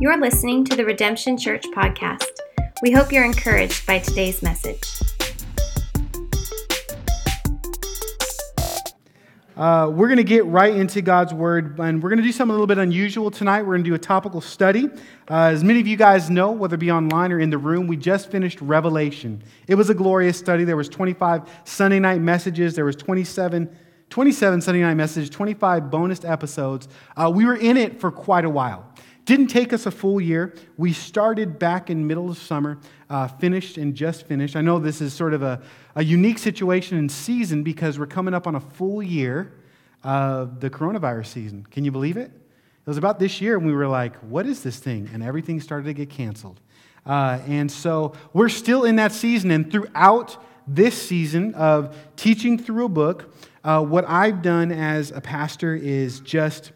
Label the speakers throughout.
Speaker 1: You're listening to the Redemption Church podcast. We hope you're encouraged by today's message.
Speaker 2: Uh, we're going to get right into God's Word, and we're going to do something a little bit unusual tonight. We're going to do a topical study. Uh, as many of you guys know, whether it be online or in the room, we just finished Revelation. It was a glorious study. There was 25 Sunday night messages. There was 27, 27 Sunday night messages, 25 bonus episodes. Uh, we were in it for quite a while. Didn't take us a full year. We started back in middle of summer, uh, finished and just finished. I know this is sort of a, a unique situation and season because we're coming up on a full year of the coronavirus season. Can you believe it? It was about this year, and we were like, what is this thing? And everything started to get canceled. Uh, and so we're still in that season, and throughout this season of teaching through a book, uh, what I've done as a pastor is just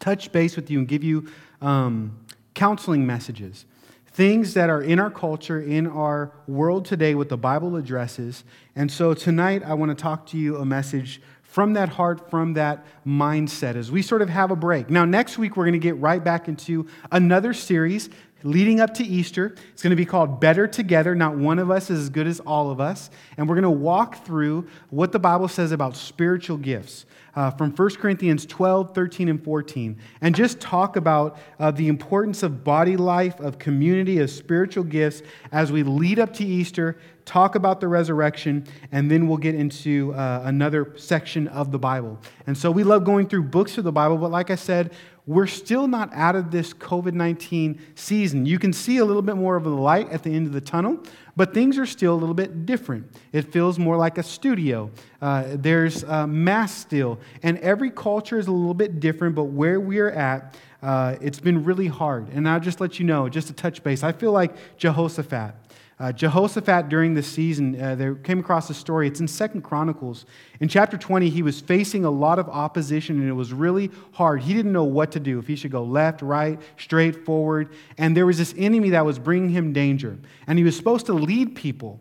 Speaker 2: touch base with you and give you um, counseling messages, things that are in our culture, in our world today, what the Bible addresses. And so tonight, I want to talk to you a message from that heart, from that mindset, as we sort of have a break. Now, next week, we're going to get right back into another series leading up to Easter. It's going to be called Better Together. Not one of us is as good as all of us. And we're going to walk through what the Bible says about spiritual gifts uh, from 1 Corinthians 12, 13, and 14, and just talk about uh, the importance of body life, of community, of spiritual gifts as we lead up to Easter, talk about the resurrection, and then we'll get into uh, another section of the Bible. And so we love going through books of the Bible, but like I said, we're still not out of this COVID 19 season. You can see a little bit more of the light at the end of the tunnel, but things are still a little bit different. It feels more like a studio. Uh, there's uh, mass still, and every culture is a little bit different, but where we're at, uh, it's been really hard. And I'll just let you know, just to touch base, I feel like Jehoshaphat. Uh, Jehoshaphat during this season, uh, there came across a story. It's in Second Chronicles. In chapter 20, he was facing a lot of opposition, and it was really hard. He didn't know what to do, if he should go left, right, straight, forward. And there was this enemy that was bringing him danger. And he was supposed to lead people.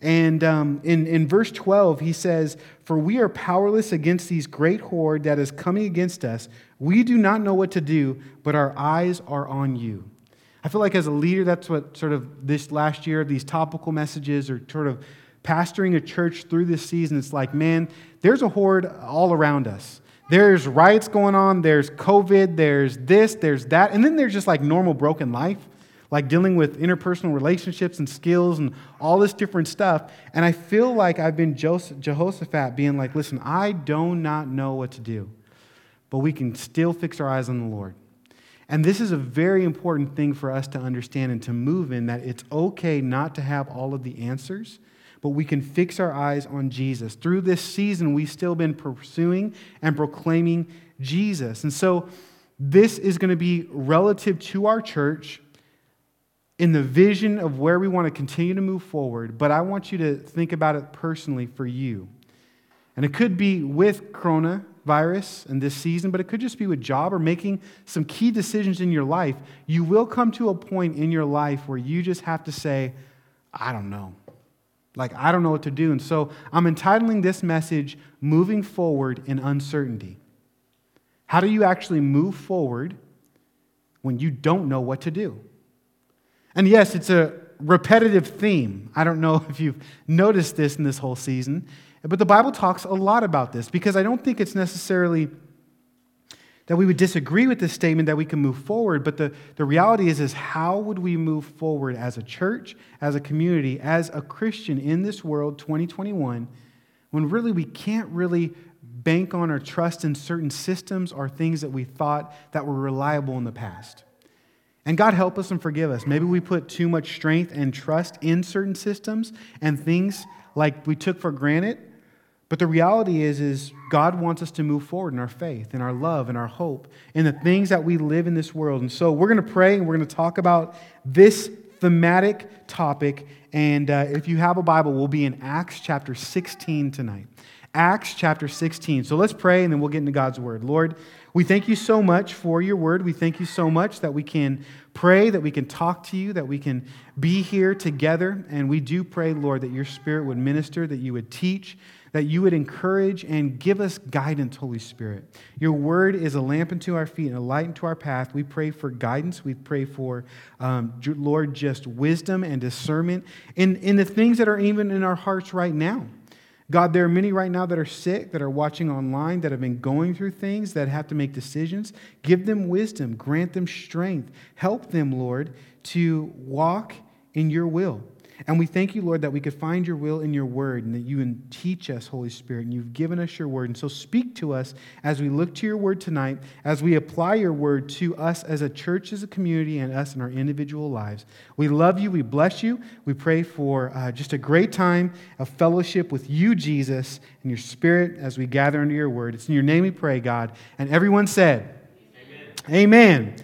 Speaker 2: And um, in, in verse 12, he says, For we are powerless against these great horde that is coming against us. We do not know what to do, but our eyes are on you. I feel like as a leader, that's what sort of this last year, these topical messages or sort of pastoring a church through this season, it's like, man, there's a horde all around us. There's riots going on, there's COVID, there's this, there's that, and then there's just like normal broken life, like dealing with interpersonal relationships and skills and all this different stuff. And I feel like I've been Jehoshaphat being like, listen, I do not know what to do, but we can still fix our eyes on the Lord. And this is a very important thing for us to understand and to move in that it's okay not to have all of the answers, but we can fix our eyes on Jesus. Through this season, we've still been pursuing and proclaiming Jesus. And so, this is going to be relative to our church in the vision of where we want to continue to move forward, but I want you to think about it personally for you. And it could be with Corona virus and this season, but it could just be with job or making some key decisions in your life. You will come to a point in your life where you just have to say, I don't know. Like, I don't know what to do. And so I'm entitling this message, Moving Forward in Uncertainty. How do you actually move forward when you don't know what to do? And yes, it's a repetitive theme. I don't know if you've noticed this in this whole season. But the Bible talks a lot about this because I don't think it's necessarily that we would disagree with this statement that we can move forward, but the, the reality is, is how would we move forward as a church, as a community, as a Christian in this world 2021 when really we can't really bank on or trust in certain systems or things that we thought that were reliable in the past. And God help us and forgive us. Maybe we put too much strength and trust in certain systems and things like we took for granted but the reality is, is God wants us to move forward in our faith, in our love, in our hope, in the things that we live in this world. And so we're going to pray and we're going to talk about this thematic topic. And uh, if you have a Bible, we'll be in Acts chapter 16 tonight. Acts chapter 16. So let's pray and then we'll get into God's word. Lord, we thank you so much for your word. We thank you so much that we can pray, that we can talk to you, that we can be here together. And we do pray, Lord, that your spirit would minister, that you would teach, that you would encourage and give us guidance, Holy Spirit. Your word is a lamp unto our feet and a light unto our path. We pray for guidance. We pray for, um, Lord, just wisdom and discernment in, in the things that are even in our hearts right now. God, there are many right now that are sick, that are watching online, that have been going through things, that have to make decisions. Give them wisdom, grant them strength. Help them, Lord, to walk in your will. And we thank you, Lord, that we could find your will in your word and that you teach us, Holy Spirit, and you've given us your word. And so speak to us as we look to your word tonight, as we apply your word to us as a church, as a community, and us in our individual lives. We love you. We bless you. We pray for uh, just a great time of fellowship with you, Jesus, and your spirit as we gather under your word. It's in your name we pray, God. And everyone said, Amen. Amen.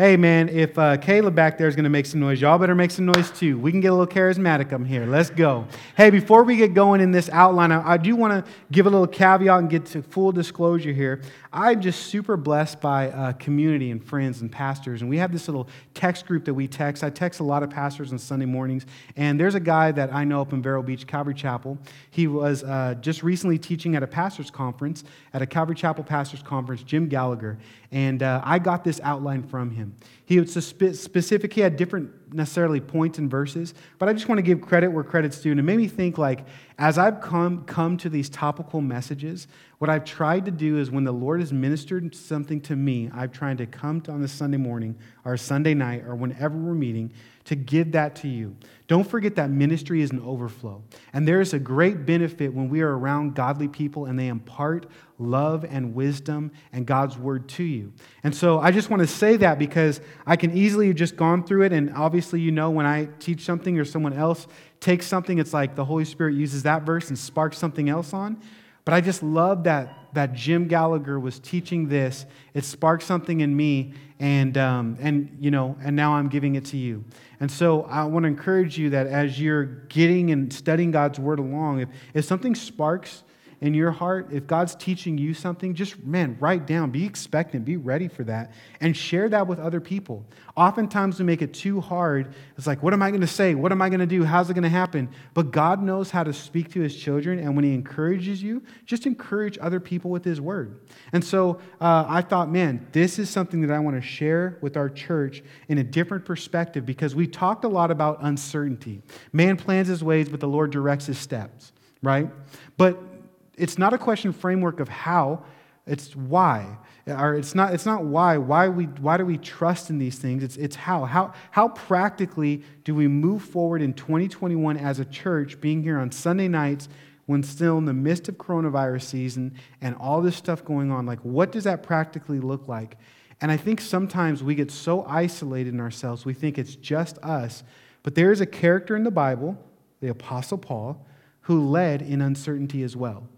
Speaker 2: Hey, man, if uh, Caleb back there is going to make some noise, y'all better make some noise too. We can get a little charismatic up here. Let's go. Hey, before we get going in this outline, I, I do want to give a little caveat and get to full disclosure here. I'm just super blessed by uh, community and friends and pastors. And we have this little text group that we text. I text a lot of pastors on Sunday mornings. And there's a guy that I know up in Vero Beach, Calvary Chapel. He was uh, just recently teaching at a pastor's conference, at a Calvary Chapel pastor's conference, Jim Gallagher. And uh, I got this outline from him. He was specific, he had different necessarily points and verses, but I just want to give credit where credit's due. And it made me think like, as I've come, come to these topical messages, what I've tried to do is when the Lord has ministered something to me, I've tried to come to on the Sunday morning or Sunday night or whenever we're meeting to give that to you. Don't forget that ministry is an overflow. And there is a great benefit when we are around godly people and they impart love and wisdom and God's word to you. And so I just want to say that because I can easily have just gone through it. And obviously, you know, when I teach something or someone else takes something, it's like the Holy Spirit uses that verse and sparks something else on. But I just love that, that Jim Gallagher was teaching this. It sparked something in me, and, um, and, you know, and now I'm giving it to you. And so I want to encourage you that as you're getting and studying God's word along, if, if something sparks in your heart, if God's teaching you something, just, man, write down, be expectant, be ready for that, and share that with other people. Oftentimes we make it too hard. It's like, what am I going to say? What am I going to do? How's it going to happen? But God knows how to speak to his children, and when he encourages you, just encourage other people with his word. And so uh, I thought, man, this is something that I want to share with our church in a different perspective because we talked a lot about uncertainty. Man plans his ways, but the Lord directs his steps, right? But it's not a question framework of how, it's why. Or it's not, it's not why. Why, we, why do we trust in these things? It's, it's how. how. How practically do we move forward in 2021 as a church, being here on Sunday nights when still in the midst of coronavirus season and all this stuff going on? Like, what does that practically look like? And I think sometimes we get so isolated in ourselves, we think it's just us. But there is a character in the Bible, the Apostle Paul, who led in uncertainty as well.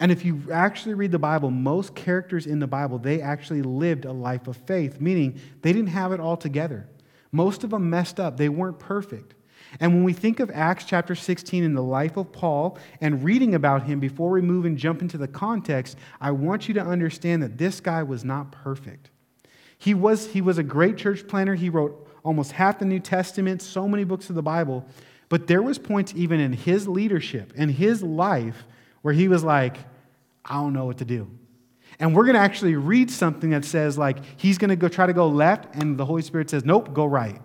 Speaker 2: And if you actually read the Bible, most characters in the Bible, they actually lived a life of faith, meaning they didn't have it all together. Most of them messed up, they weren't perfect. And when we think of Acts chapter 16 in the life of Paul and reading about him before we move and jump into the context, I want you to understand that this guy was not perfect. He was, he was a great church planner. He wrote almost half the New Testament, so many books of the Bible. But there was points even in his leadership and his life where he was like, I don't know what to do. And we're going to actually read something that says, like, he's going to go try to go left, and the Holy Spirit says, nope, go right.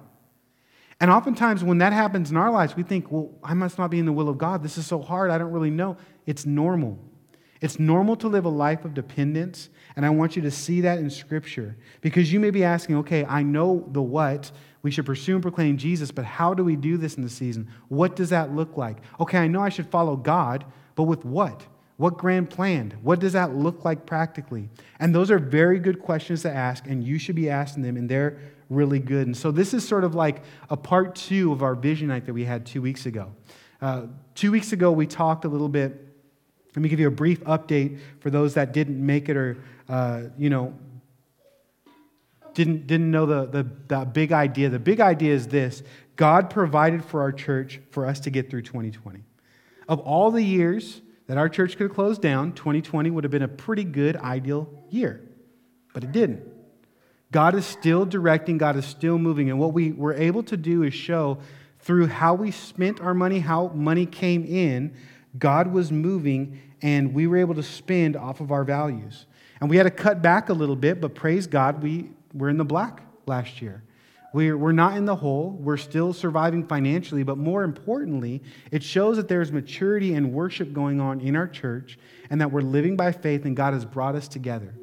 Speaker 2: And oftentimes, when that happens in our lives, we think, well, I must not be in the will of God. This is so hard. I don't really know. It's normal. It's normal to live a life of dependence, and I want you to see that in Scripture. Because you may be asking, okay, I know the what. We should pursue and proclaim Jesus, but how do we do this in the season? What does that look like? Okay, I know I should follow God, but with what? What grand plan? What does that look like practically? And those are very good questions to ask, and you should be asking them, and they're really good. And so, this is sort of like a part two of our vision night that we had two weeks ago. Uh, two weeks ago, we talked a little bit. Let me give you a brief update for those that didn't make it or, uh, you know, didn't, didn't know the, the, the big idea. The big idea is this God provided for our church for us to get through 2020. Of all the years that our church could have closed down, 2020 would have been a pretty good, ideal year. But it didn't. God is still directing, God is still moving. And what we were able to do is show through how we spent our money, how money came in, God was moving, and we were able to spend off of our values. And we had to cut back a little bit, but praise God, we were in the black last year. We're, we're not in the hole. We're still surviving financially, but more importantly, it shows that there's maturity and worship going on in our church and that we're living by faith and God has brought us together.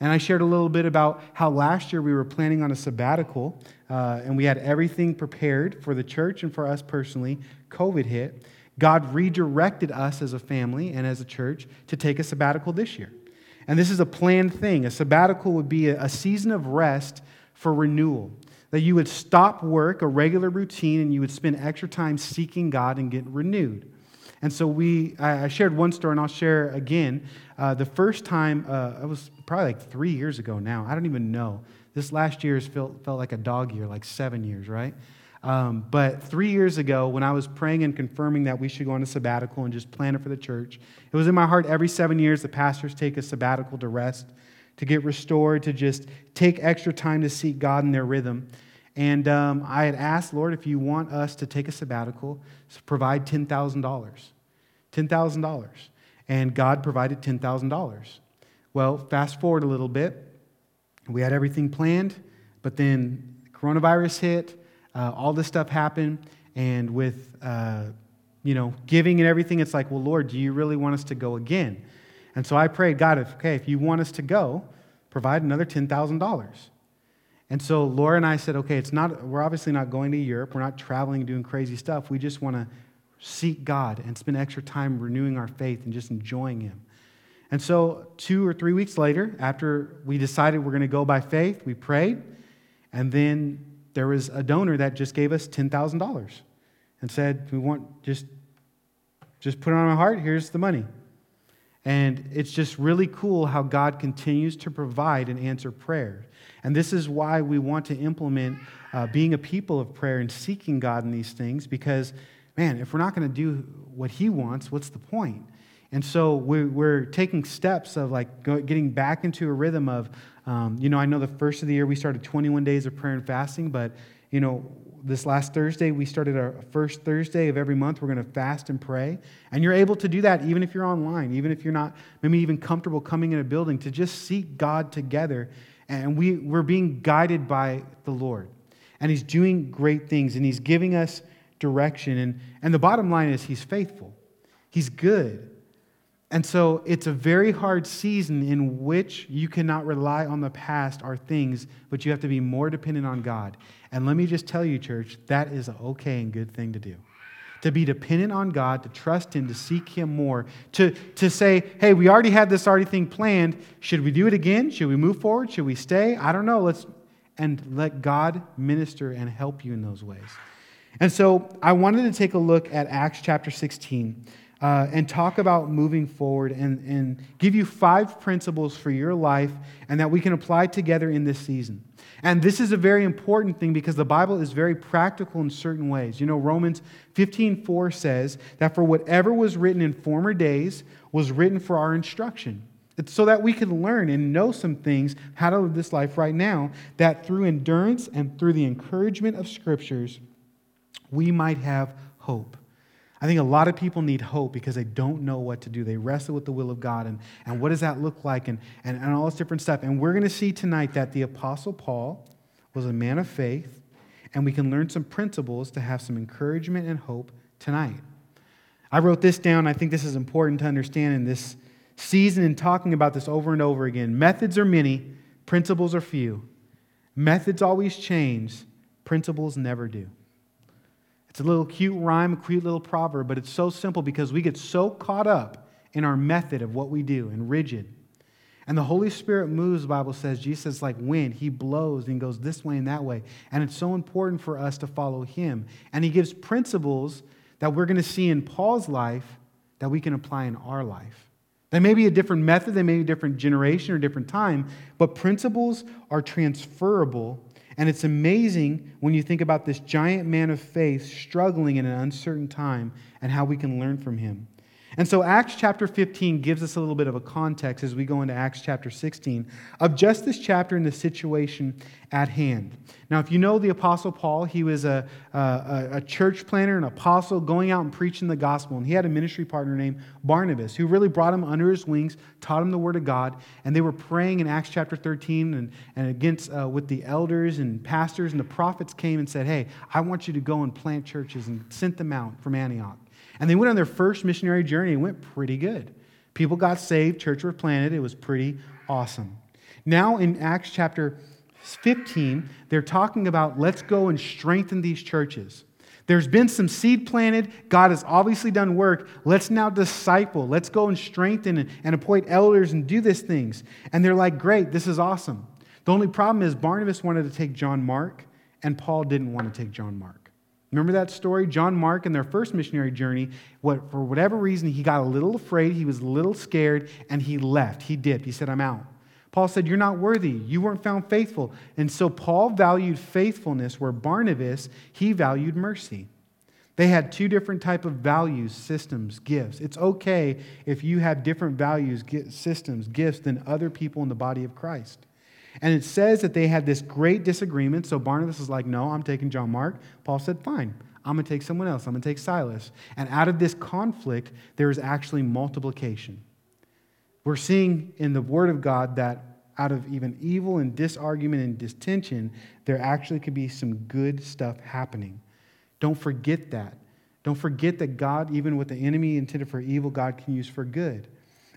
Speaker 2: And I shared a little bit about how last year we were planning on a sabbatical uh, and we had everything prepared for the church and for us personally. COVID hit. God redirected us as a family and as a church to take a sabbatical this year. And this is a planned thing. A sabbatical would be a, a season of rest for renewal that you would stop work, a regular routine, and you would spend extra time seeking God and get renewed. And so we, I shared one story, and I'll share again. Uh, the first time, uh, it was probably like three years ago now. I don't even know. This last year has felt, felt like a dog year, like seven years, right? Um, but three years ago, when I was praying and confirming that we should go on a sabbatical and just plan it for the church, it was in my heart every seven years the pastors take a sabbatical to rest, to get restored, to just take extra time to seek God in their rhythm. And um, I had asked, Lord, if you want us to take a sabbatical, provide $10,000. $10,000. And God provided $10,000. Well, fast forward a little bit. We had everything planned, but then coronavirus hit, uh, all this stuff happened, and with uh, you know giving and everything, it's like, well, Lord, do you really want us to go again? And so I prayed, God, if, okay, if you want us to go, provide another ten thousand dollars. And so Laura and I said, okay, it's not, we're obviously not going to Europe. We're not traveling doing crazy stuff. We just want to seek God and spend extra time renewing our faith and just enjoying Him. And so, two or three weeks later, after we decided we're going to go by faith, we prayed. And then there was a donor that just gave us $10,000 and said, We want just, just put it on my heart. Here's the money. And it's just really cool how God continues to provide and answer prayer. And this is why we want to implement uh, being a people of prayer and seeking God in these things, because, man, if we're not going to do what He wants, what's the point? And so we're, taking steps of like getting back into a rhythm of, um, you know, I know the first of the year we started 21 days of prayer and fasting, but, you know, this last Thursday, we started our first Thursday of every month. We're going to fast and pray. And you're able to do that even if you're online, even if you're not maybe even comfortable coming in a building, to just seek God together and we, we're being guided by the Lord. And He's doing great things, and He's giving us direction. And, and the bottom line is, He's faithful, He's good. And so it's a very hard season in which you cannot rely on the past or things, but you have to be more dependent on God. And let me just tell you, church, that is an okay and good thing to do to be dependent on God, to trust Him, to seek Him more, to, to say, hey, we already had this already thing planned. Should we do it again? Should we move forward? Should we stay? I don't know. Let's and let God minister and help you in those ways. And so I wanted to take a look at Acts chapter 16 uh, and talk about moving forward and, and give you five principles for your life and that we can apply together in this season. And this is a very important thing because the Bible is very practical in certain ways. You know, Romans 15:4 says that for whatever was written in former days was written for our instruction. It's so that we can learn and know some things how to live this life right now, that through endurance and through the encouragement of scriptures, we might have hope. I think a lot of people need hope because they don't know what to do. They wrestle with the will of God and, and what does that look like and, and, and all this different stuff. And we're going to see tonight that the Apostle Paul was a man of faith, and we can learn some principles to have some encouragement and hope tonight. I wrote this down. I think this is important to understand in this season and talking about this over and over again. Methods are many, principles are few. Methods always change, principles never do. It's a little cute rhyme, a cute little proverb, but it's so simple because we get so caught up in our method of what we do and rigid. And the Holy Spirit moves, the Bible says. Jesus like wind. He blows and goes this way and that way. And it's so important for us to follow him. And he gives principles that we're going to see in Paul's life that we can apply in our life. They may be a different method, they may be a different generation or different time, but principles are transferable and it's amazing when you think about this giant man of faith struggling in an uncertain time and how we can learn from him. And so Acts chapter 15 gives us a little bit of a context as we go into Acts chapter 16 of just this chapter and the situation at hand. Now, if you know the Apostle Paul, he was a, a, a, church planner, an apostle going out and preaching the gospel. And he had a ministry partner named Barnabas who really brought him under his wings, taught him the word of God. And they were praying in Acts chapter 13 and, and against uh, with the elders and pastors. And the prophets came and said, Hey, I want you to go and plant churches and sent them out from Antioch. And they went on their first missionary journey and went pretty good. People got saved, church were planted. It was pretty awesome. Now in Acts chapter 15, they're talking about let's go and strengthen these churches. There's been some seed planted. God has obviously done work. Let's now disciple. Let's go and strengthen and appoint elders and do these things. And they're like, great, this is awesome. The only problem is Barnabas wanted to take John Mark, and Paul didn't want to take John Mark. Remember that story? John Mark in their first missionary journey, what, for whatever reason, he got a little afraid, he was a little scared, and he left. He dipped. He said, I'm out. Paul said, You're not worthy. You weren't found faithful. And so Paul valued faithfulness, where Barnabas, he valued mercy. They had two different type of values, systems, gifts. It's okay if you have different values, systems, gifts than other people in the body of Christ. And it says that they had this great disagreement. So Barnabas was like, No, I'm taking John Mark. Paul said, Fine, I'm going to take someone else. I'm going to take Silas. And out of this conflict, there is actually multiplication. We're seeing in the Word of God that out of even evil and disargument and distension, there actually could be some good stuff happening. Don't forget that. Don't forget that God, even what the enemy intended for evil, God can use for good.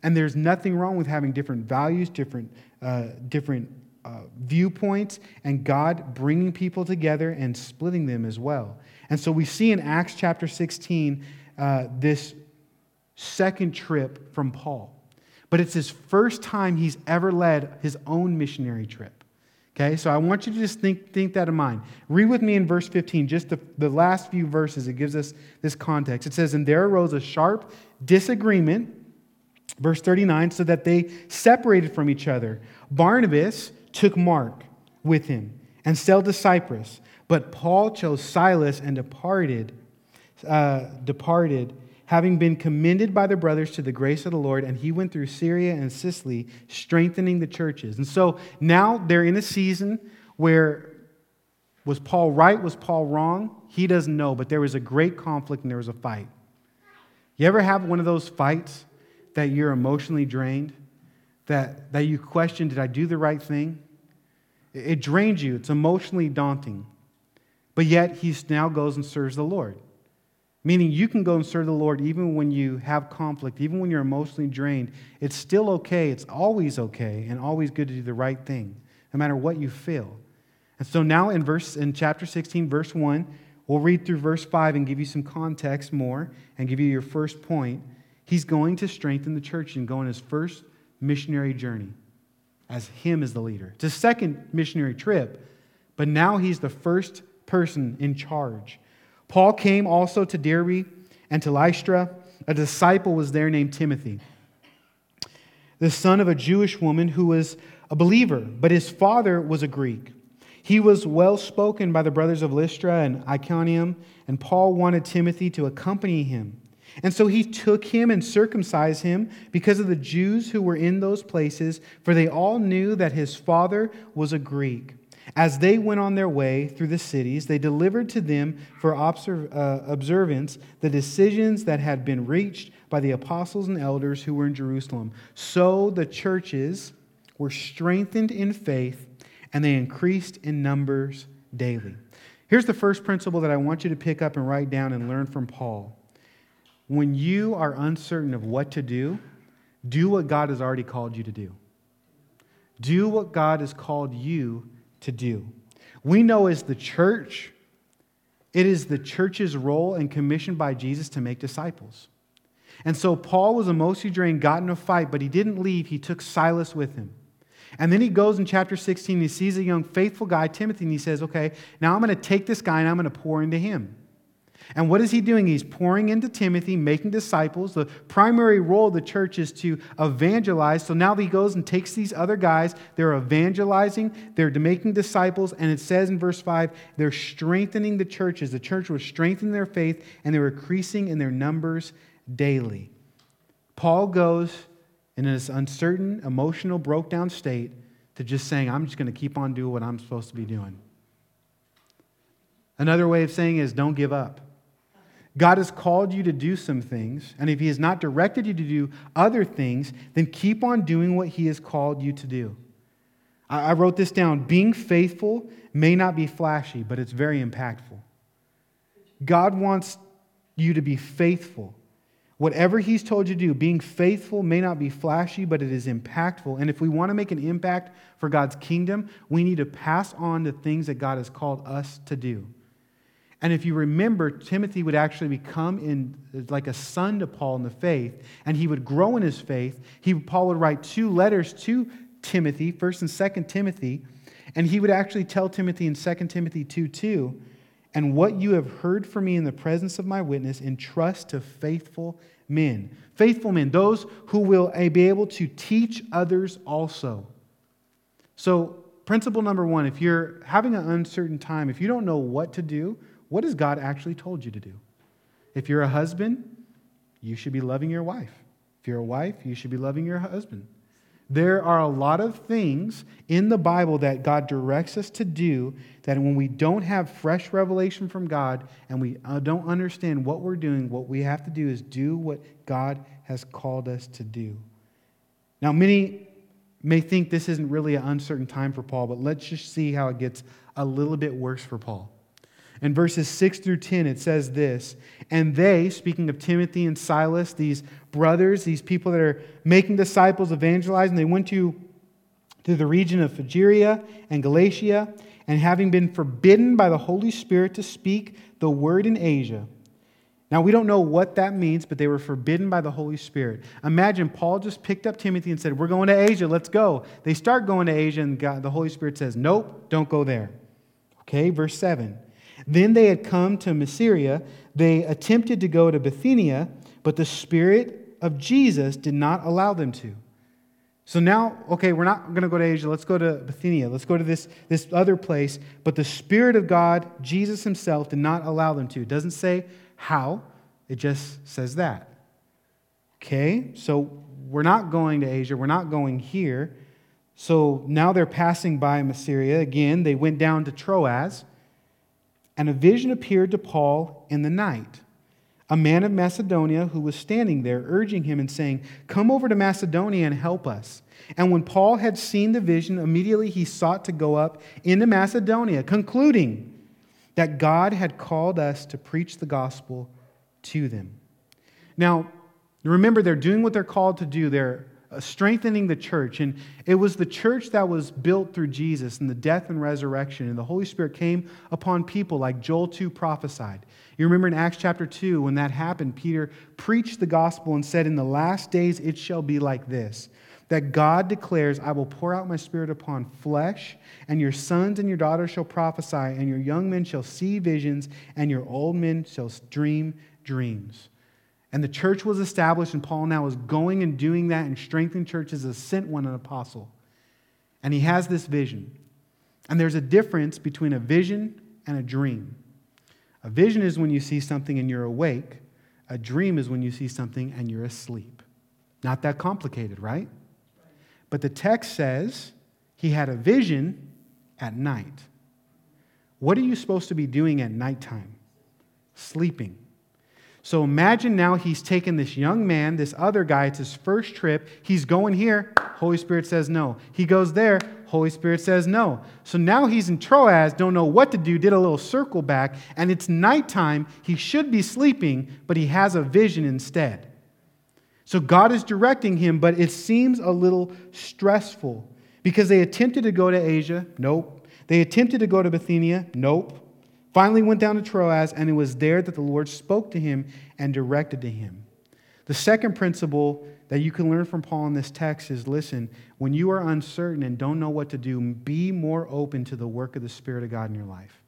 Speaker 2: And there's nothing wrong with having different values, different, uh, different uh, viewpoints and God bringing people together and splitting them as well. And so we see in Acts chapter 16 uh, this second trip from Paul. But it's his first time he's ever led his own missionary trip. Okay, so I want you to just think, think that in mind. Read with me in verse 15, just the, the last few verses. It gives us this context. It says, And there arose a sharp disagreement, verse 39, so that they separated from each other. Barnabas took Mark with him and sailed to Cyprus. But Paul chose Silas and departed, uh, departed, having been commended by the brothers to the grace of the Lord, and he went through Syria and Sicily, strengthening the churches. And so now they're in a season where was Paul right? Was Paul wrong? He doesn't know, but there was a great conflict and there was a fight. You ever have one of those fights that you're emotionally drained? That, that you question, did I do the right thing? It drains you, it's emotionally daunting. But yet, he now goes and serves the Lord. Meaning, you can go and serve the Lord even when you have conflict, even when you're emotionally drained. It's still okay. It's always okay and always good to do the right thing, no matter what you feel. And so now in verse in chapter 16, verse 1, we'll read through verse 5 and give you some context more and give you your first point. He's going to strengthen the church and go on his first missionary journey as him as the leader. It's his second missionary trip, but now he's the first person in charge. Paul came also to Derbe and to Lystra. A disciple was there named Timothy, the son of a Jewish woman who was a believer, but his father was a Greek. He was well spoken by the brothers of Lystra and Iconium, and Paul wanted Timothy to accompany him. And so he took him and circumcised him because of the Jews who were in those places, for they all knew that his father was a Greek. As they went on their way through the cities, they delivered to them for uh, observance the decisions that had been reached by the apostles and elders who were in Jerusalem. So the churches were strengthened in faith and they increased in numbers daily. Here's the first principle that I want you to pick up and write down and learn from Paul when you are uncertain of what to do, do what God has already called you to do. Do what God has called you to do. We know as the church, it is the church's role and commission by Jesus to make disciples. And so Paul was emotionally drained, got in a fight, but he didn't leave. He took Silas with him. And then he goes in chapter 16, he sees a young faithful guy, Timothy, and he says, Okay, now I'm going to take this guy and I'm going to pour into him. And what is he doing? He's pouring into Timothy, making disciples. The primary role of the church is to evangelize. So now he goes and takes these other guys. They're evangelizing, they're making disciples. And it says in verse 5 they're strengthening the churches. The church was strengthening their faith and they were increasing in their numbers daily. Paul goes in this uncertain, emotional, broke down state to just saying, I'm just going to keep on doing what I'm supposed to be doing. Another way of saying is don't give up. God has called you to do some things, and if He has not directed you to do other things, then keep on doing what He has called you to do. I wrote this down. Being faithful may not be flashy, but it's very impactful. God wants you to be faithful. Whatever He's told you to do, being faithful may not be flashy, but it is impactful. And if we want to make an impact for God's kingdom, we need to pass on the things that God has called us to do. And if you remember, Timothy would actually become in like a son to Paul in the faith, and he would grow in his faith. He, Paul would write two letters to Timothy, 1st and 2nd Timothy, and he would actually tell Timothy in 2 Timothy 2 2, and what you have heard from me in the presence of my witness, entrust to faithful men. Faithful men, those who will eh, be able to teach others also. So, principle number one if you're having an uncertain time, if you don't know what to do, what has God actually told you to do? If you're a husband, you should be loving your wife. If you're a wife, you should be loving your husband. There are a lot of things in the Bible that God directs us to do that when we don't have fresh revelation from God and we uh, don't understand what we're doing, what we have to do is do what God has called us to do. Now, many may think this isn't really an uncertain time for Paul, but let's just see how it gets a little bit worse for Paul. In verses 6 through 10, it says this And they, speaking of Timothy and Silas, these brothers, these people that are making disciples, evangelizing, they went to, to the region of Phrygia and Galatia, and having been forbidden by the Holy Spirit to speak the word in Asia. Now, we don't know what that means, but they were forbidden by the Holy Spirit. Imagine Paul just picked up Timothy and said, We're going to Asia, let's go. They start going to Asia, and God, the Holy Spirit says, Nope, don't go there. Okay, verse 7. Then they had come to Mysia. They attempted to go to Bithynia, but the Spirit of Jesus did not allow them to. So now, okay, we're not going to go to Asia. Let's go to Bithynia. Let's go to this, this other place. But the Spirit of God, Jesus Himself, did not allow them to. It doesn't say how, it just says that. Okay, so we're not going to Asia. We're not going here. So now they're passing by Mysia. Again, they went down to Troas. And a vision appeared to Paul in the night. A man of Macedonia who was standing there, urging him and saying, Come over to Macedonia and help us. And when Paul had seen the vision, immediately he sought to go up into Macedonia, concluding that God had called us to preach the gospel to them. Now, remember, they're doing what they're called to do. They're Uh, strengthening the church. And it was the church that was built through Jesus and the death and resurrection. And the Holy Spirit came upon people like Joel 2 prophesied. You remember in Acts chapter 2, when that happened, Peter preached the gospel and said, In the last days it shall be like this that God declares, I will pour out my spirit upon flesh, and your sons and your daughters shall prophesy, and your young men shall see visions, and your old men shall dream dreams. And the church was established, and Paul now is going and doing that and strengthening churches as sent one an apostle. And he has this vision. And there's a difference between a vision and a dream. A vision is when you see something and you're awake. A dream is when you see something and you're asleep. Not that complicated, right? But the text says he had a vision at night. What are you supposed to be doing at nighttime? Sleeping. So imagine now he's taken this young man, this other guy, it's his first trip. He's going here. Holy Spirit says no. He goes there. Holy Spirit says no. So now he's in Troas, don't know what to do, did a little circle back, and it's nighttime. He should be sleeping, but he has a vision instead. So God is directing him, but it seems a little stressful because they attempted to go to Asia. Nope. They attempted to go to Bithynia. Nope. Finally went down to Troas, and it was there that the Lord spoke to him and directed to him. The second principle that you can learn from Paul in this text is listen, when you are uncertain and don't know what to do, be more open to the work of the Spirit of God in your life.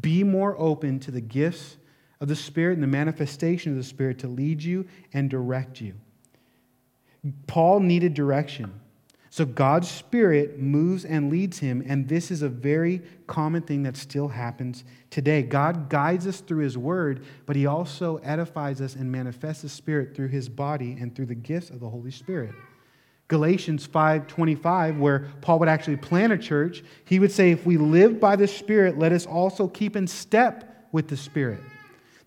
Speaker 2: Be more open to the gifts of the Spirit and the manifestation of the Spirit to lead you and direct you. Paul needed direction. So God's Spirit moves and leads him, and this is a very common thing that still happens today. God guides us through his word, but he also edifies us and manifests his Spirit through his body and through the gifts of the Holy Spirit. Galatians 5:25 where Paul would actually plant a church, he would say if we live by the Spirit, let us also keep in step with the Spirit.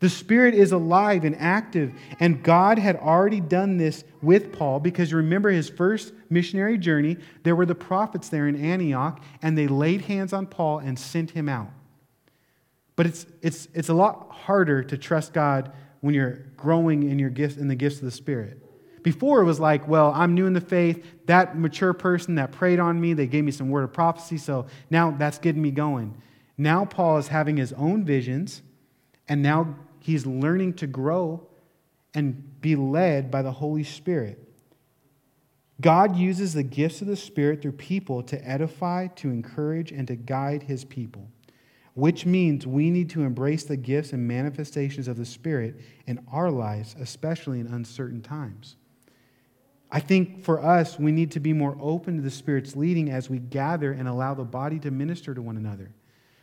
Speaker 2: The Spirit is alive and active, and God had already done this with Paul because you remember his first missionary journey, there were the prophets there in Antioch, and they laid hands on Paul and sent him out. But it's, it's, it's a lot harder to trust God when you're growing in, your gifts, in the gifts of the Spirit. Before it was like, well, I'm new in the faith. That mature person that prayed on me, they gave me some word of prophecy, so now that's getting me going. Now Paul is having his own visions, and now he's learning to grow and be led by the Holy Spirit. God uses the gifts of the Spirit through people to edify, to encourage, and to guide his people, which means we need to embrace the gifts and manifestations of the Spirit in our lives, especially in uncertain times. I think for us, we need to be more open to the Spirit's leading as we gather and allow the body to minister to one another,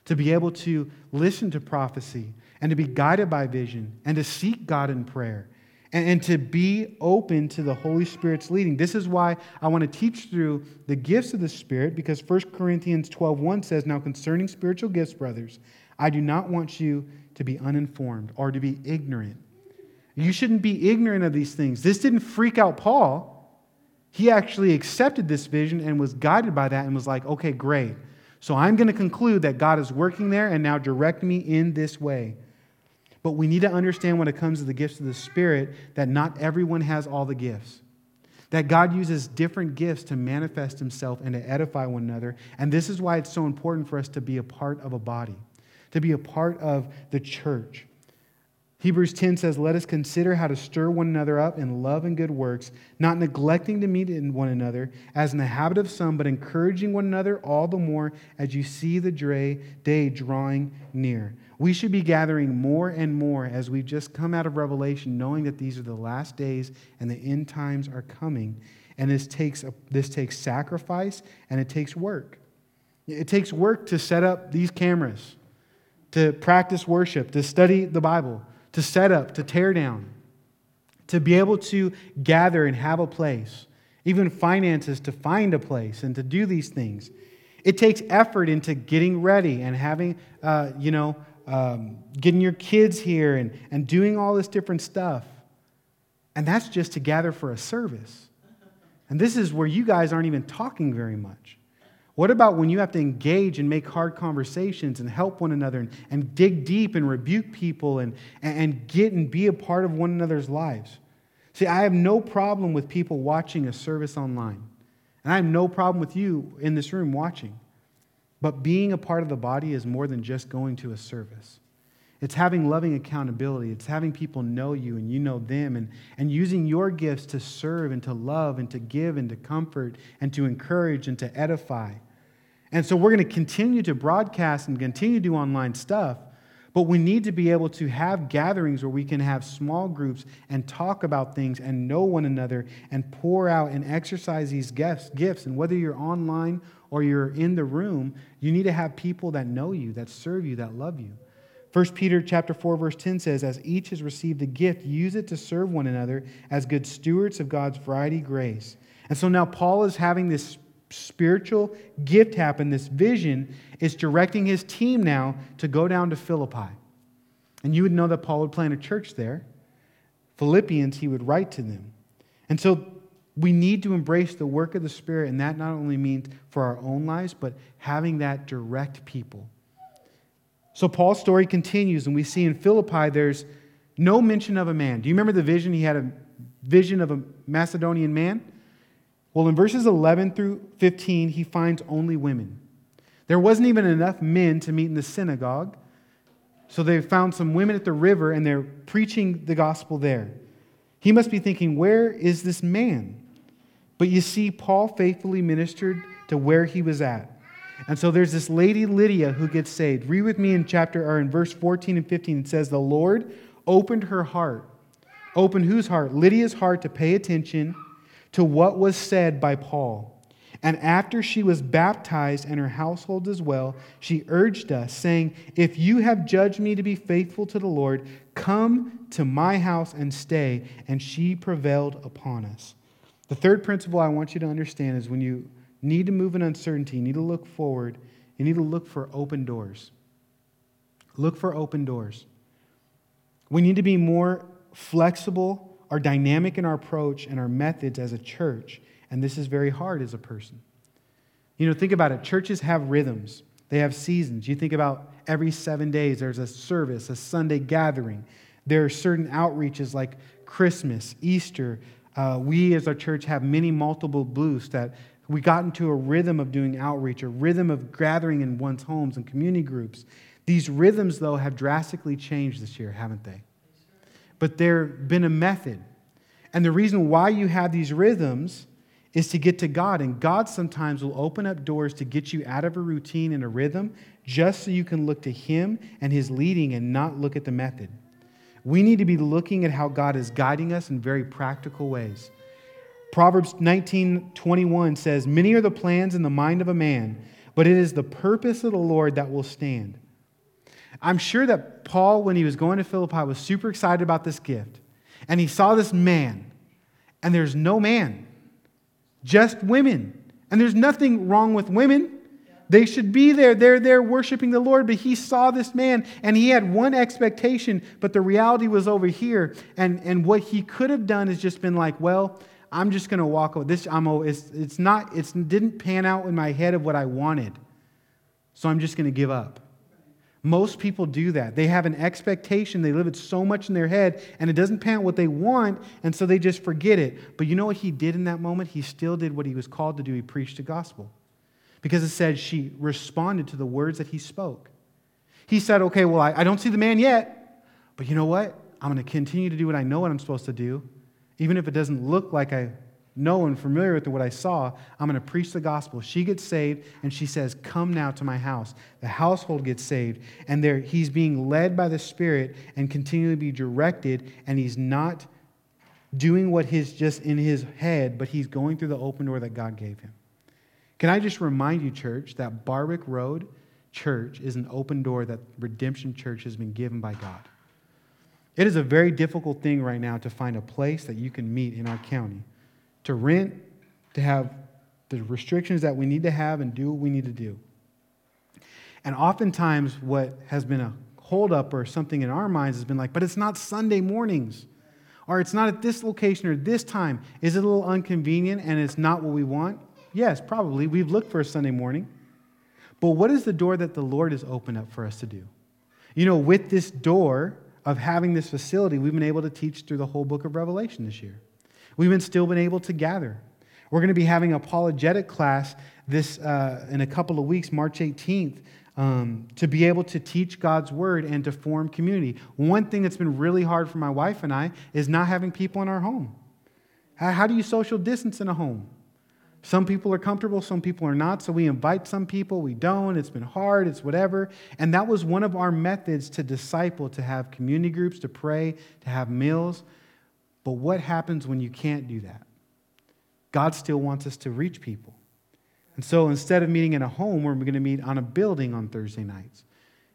Speaker 2: to be able to listen to prophecy, and to be guided by vision and to seek God in prayer and, and, to be open to the Holy Spirit's leading. This is why I want to teach through the gifts of the Spirit because 1 Corinthians 12:1 says, Now concerning spiritual gifts, brothers, I do not want you to be uninformed or to be ignorant. You shouldn't be ignorant of these things. This didn't freak out Paul. He actually accepted this vision and was guided by that and was like, okay, great. So I'm going to conclude that God is working there and now direct me in this way. But we need to understand when it comes to the gifts of the Spirit that not everyone has all the gifts. That God uses different gifts to manifest Himself and to edify one another. And this is why it's so important for us to be a part of a body, to be a part of the church. Hebrews 10 says, Let us consider how to stir one another up in love and good works, not neglecting to meet in one another, as in the habit of some, but encouraging one another all the more as you see the day drawing near. We should be gathering more and more as we've just come out of Revelation, knowing that these are the last days and the end times are coming. And this takes, a, this takes sacrifice and it takes work. It takes work to set up these cameras, to practice worship, to study the Bible, to set up, to tear down, to be able to gather and have a place, even finances to find a place and to do these things. It takes effort into getting ready and having, uh, you know, um, getting your kids here and, and doing all this different stuff. And that's just to gather for a service. And this is where you guys aren't even talking very much. What about when you have to engage and make hard conversations and help one another and, and dig deep and rebuke people and, and get and be a part of one another's lives? See, I have no problem with people watching a service online. And I have no problem with you in this room watching. But being a part of the body is more than just going to a service. It's having loving accountability. It's having people know you and you know them, and, and using your gifts to serve and to love and to give and to comfort and to encourage and to edify. And so we're going to continue to broadcast and continue to do online stuff, but we need to be able to have gatherings where we can have small groups and talk about things and know one another and pour out and exercise these gifts. gifts. And whether you're online or you're in the room, you need to have people that know you, that serve you, that love you. 1 Peter chapter 4 verse 10 says as each has received a gift use it to serve one another as good stewards of God's variety grace. And so now Paul is having this spiritual gift happen, this vision is directing his team now to go down to Philippi. And you would know that Paul would plant a church there. Philippians he would write to them. And so we need to embrace the work of the Spirit, and that not only means for our own lives, but having that direct people. So Paul's story continues, and we see in Philippi there's no mention of a man. Do you remember the vision? He had a vision of a Macedonian man. Well, in verses 11 through 15, he finds only women. There wasn't even enough men to meet in the synagogue, so they found some women at the river and they're preaching the gospel there. He must be thinking, Where is this man? But you see, Paul faithfully ministered to where he was at. And so there's this lady Lydia who gets saved. Read with me in chapter or in verse 14 and 15. It says, The Lord opened her heart. Opened whose heart? Lydia's heart to pay attention to what was said by Paul. And after she was baptized and her household as well, she urged us, saying, If you have judged me to be faithful to the Lord, come to my house and stay. And she prevailed upon us. The third principle I want you to understand is when you need to move in uncertainty, you need to look forward, you need to look for open doors. Look for open doors. We need to be more flexible or dynamic in our approach and our methods as a church and this is very hard as a person. You know, think about it. Churches have rhythms, they have seasons. You think about every seven days, there's a service, a Sunday gathering. There are certain outreaches like Christmas, Easter. Uh, we as a church have many multiple booths that we got into a rhythm of doing outreach, a rhythm of gathering in one's homes and community groups. These rhythms, though, have drastically changed this year, haven't they? But there's been a method. And the reason why you have these rhythms is to get to God. And God sometimes will open up doors to get you out of a routine and a rhythm just so you can look to Him and His leading and not look at the method. We need to be looking at how God is guiding us in very practical ways. Proverbs 19:21 says, "Many are the plans in the mind of a man, but it is the purpose of the Lord that will stand." I'm sure that Paul when he was going to Philippi was super excited about this gift. And he saw this man, and there's no man just women. And there's nothing wrong with women. They should be there. They're there worshiping the Lord. But he saw this man and he had one expectation, but the reality was over here. And, and what he could have done is just been like, well, I'm just going to walk away. This, I'm, oh, it's, it's not, it didn't pan out in my head of what I wanted. So I'm just going to give up. Most people do that. They have an expectation, they live it so much in their head, and it doesn't pan out what they want, and so they just forget it. But you know what he did in that moment? He still did what he was called to do. He preached the gospel. Because it said she responded to the words that he spoke. He said, Okay, well, I, I don't see the man yet, but you know what? I'm going to continue to do what I know what I'm supposed to do, even if it doesn't look like I know and familiar with what I saw, I'm going to preach the gospel. She gets saved, and she says, Come now to my house. The household gets saved, and there, he's being led by the Spirit and continually be directed, and he's not doing what he's just in his head, but he's going through the open door that God gave him. Can I just remind you, church, that Barwick Road Church is an open door that Redemption Church has been given by God. It is a very difficult thing right now to find a place that you can meet in our county to rent, to have the restrictions that we need to have and do what we need to do. And oftentimes, what has been a holdup or something in our minds has been like, but it's not Sunday mornings, or it's not at this location or this time. Is it a little inconvenient and it's not what we want? Yes, probably. We've looked for a Sunday morning. But what is the door that the Lord has opened up for us to do? You know, with this door of having this facility, we've been able to teach through the whole book of Revelation this year. We've been still been able to gather. We're going to be having apologetic class this uh, in a couple of weeks, March 18th, um, to be able to teach God's word and to form community. One thing that's been really hard for my wife and I is not having people in our home. How, how do you social distance in a home? Some people are comfortable, some people are not. So we invite some people, we don't. It's been hard, it's whatever. And that was one of our methods to disciple, to have community groups, to pray, to have meals. But what happens when you can't do that? God still wants us to reach people. And so instead of meeting in a home, we're going to meet on a building on Thursday nights.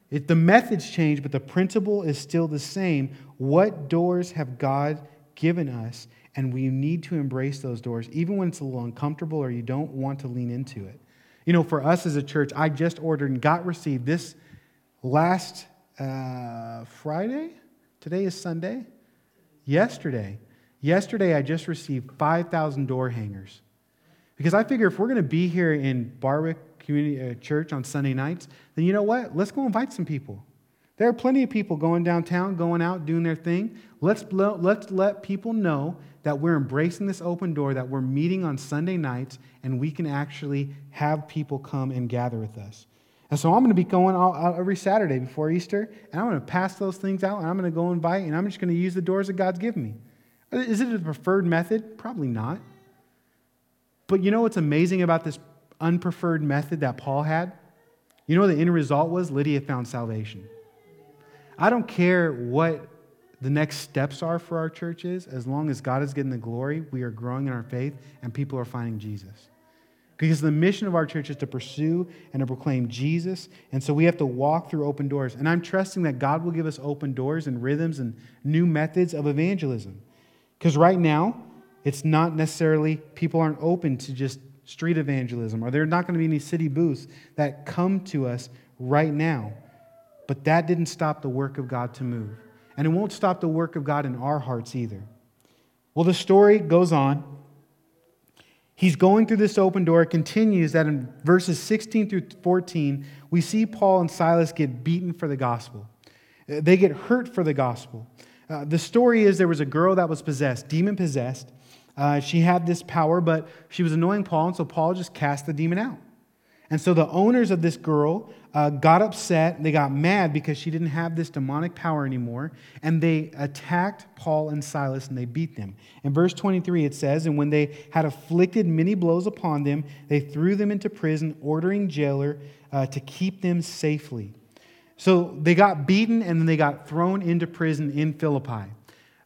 Speaker 2: If the methods change, but the principle is still the same. What doors have God given us? And we need to embrace those doors, even when it's a little uncomfortable or you don't want to lean into it. You know, for us as a church, I just ordered and got received this last uh, Friday. Today is Sunday. Yesterday, yesterday I just received 5,000 door hangers. Because I figure if we're going to be here in Barwick Community uh, Church on Sunday nights, then you know what? Let's go invite some people. There are plenty of people going downtown, going out, doing their thing. Let's, let's let people know that we're embracing this open door, that we're meeting on Sunday nights, and we can actually have people come and gather with us. And so I'm going to be going out every Saturday before Easter, and I'm going to pass those things out, and I'm going to go invite, and I'm just going to use the doors that God's given me. Is it a preferred method? Probably not. But you know what's amazing about this unpreferred method that Paul had? You know what the end result was? Lydia found salvation. I don't care what the next steps are for our churches, as long as God is getting the glory, we are growing in our faith, and people are finding Jesus. Because the mission of our church is to pursue and to proclaim Jesus. And so we have to walk through open doors. And I'm trusting that God will give us open doors and rhythms and new methods of evangelism. Because right now, it's not necessarily, people aren't open to just street evangelism, or there are not going to be any city booths that come to us right now. But that didn't stop the work of God to move. And it won't stop the work of God in our hearts either. Well, the story goes on. He's going through this open door. It continues that in verses 16 through 14, we see Paul and Silas get beaten for the gospel. Uh, they get hurt for the gospel. Uh, the story is there was a girl that was possessed, demon possessed. Uh, she had this power, but she was annoying Paul, and so Paul just cast the demon out. And so the owners of this girl uh, got upset. They got mad because she didn't have this demonic power anymore. And they attacked Paul and Silas and they beat them. In verse 23, it says, And when they had afflicted many blows upon them, they threw them into prison, ordering jailer uh, to keep them safely. So they got beaten and then they got thrown into prison in Philippi.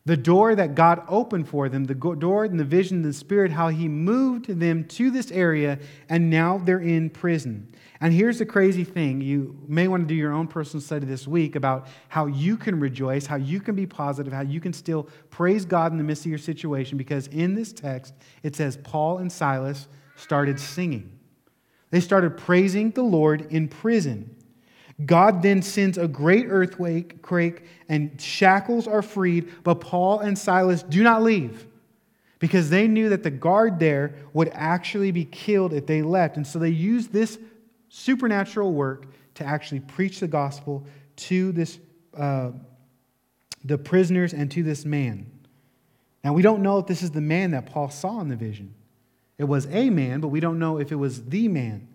Speaker 2: The door that God opened for them, the door and the vision the spirit, how He moved them to this area, and now they're in prison. And here's the crazy thing you may want to do your own personal study this week about how you can rejoice, how you can be positive, how you can still praise God in the midst of your situation, because in this text, it says Paul and Silas started singing. They started praising the Lord in prison. God then sends a great earthquake, quake, and shackles are freed, but Paul and Silas do not leave because they knew that the guard there would actually be killed if they left. And so they used this supernatural work to actually preach the gospel to this, uh, the prisoners and to this man. Now, we don't know if this is the man that Paul saw in the vision. It was a man, but we don't know if it was the man.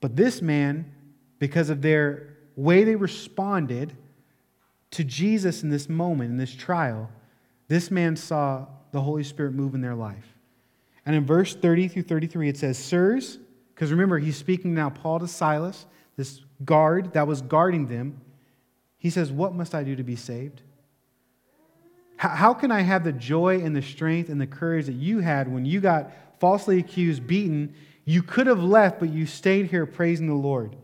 Speaker 2: But this man because of their way they responded to Jesus in this moment, in this trial, this man saw the Holy Spirit move in their life. And in verse 30 through 33, it says, Sirs, because remember, he's speaking now, Paul to Silas, this guard that was guarding them. He says, What must I do to be saved? How can I have the joy and the strength and the courage that you had when you got falsely accused, beaten? You could have left, but you stayed here praising the Lord.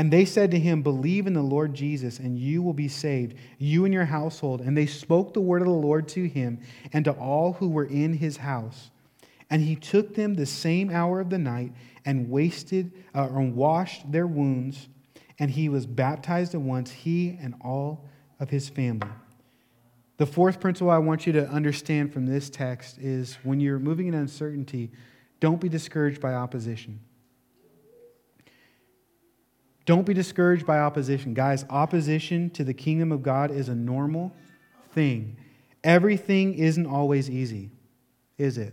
Speaker 2: And they said to him, Believe in the Lord Jesus, and you will be saved, you and your household. And they spoke the word of the Lord to him and to all who were in his house. And he took them the same hour of the night and wasted uh, and washed their wounds. And he was baptized at once, he and all of his family. The fourth principle I want you to understand from this text is when you're moving in uncertainty, don't be discouraged by opposition. Don't be discouraged by opposition. Guys, opposition to the kingdom of God is a normal thing. Everything isn't always easy, is it?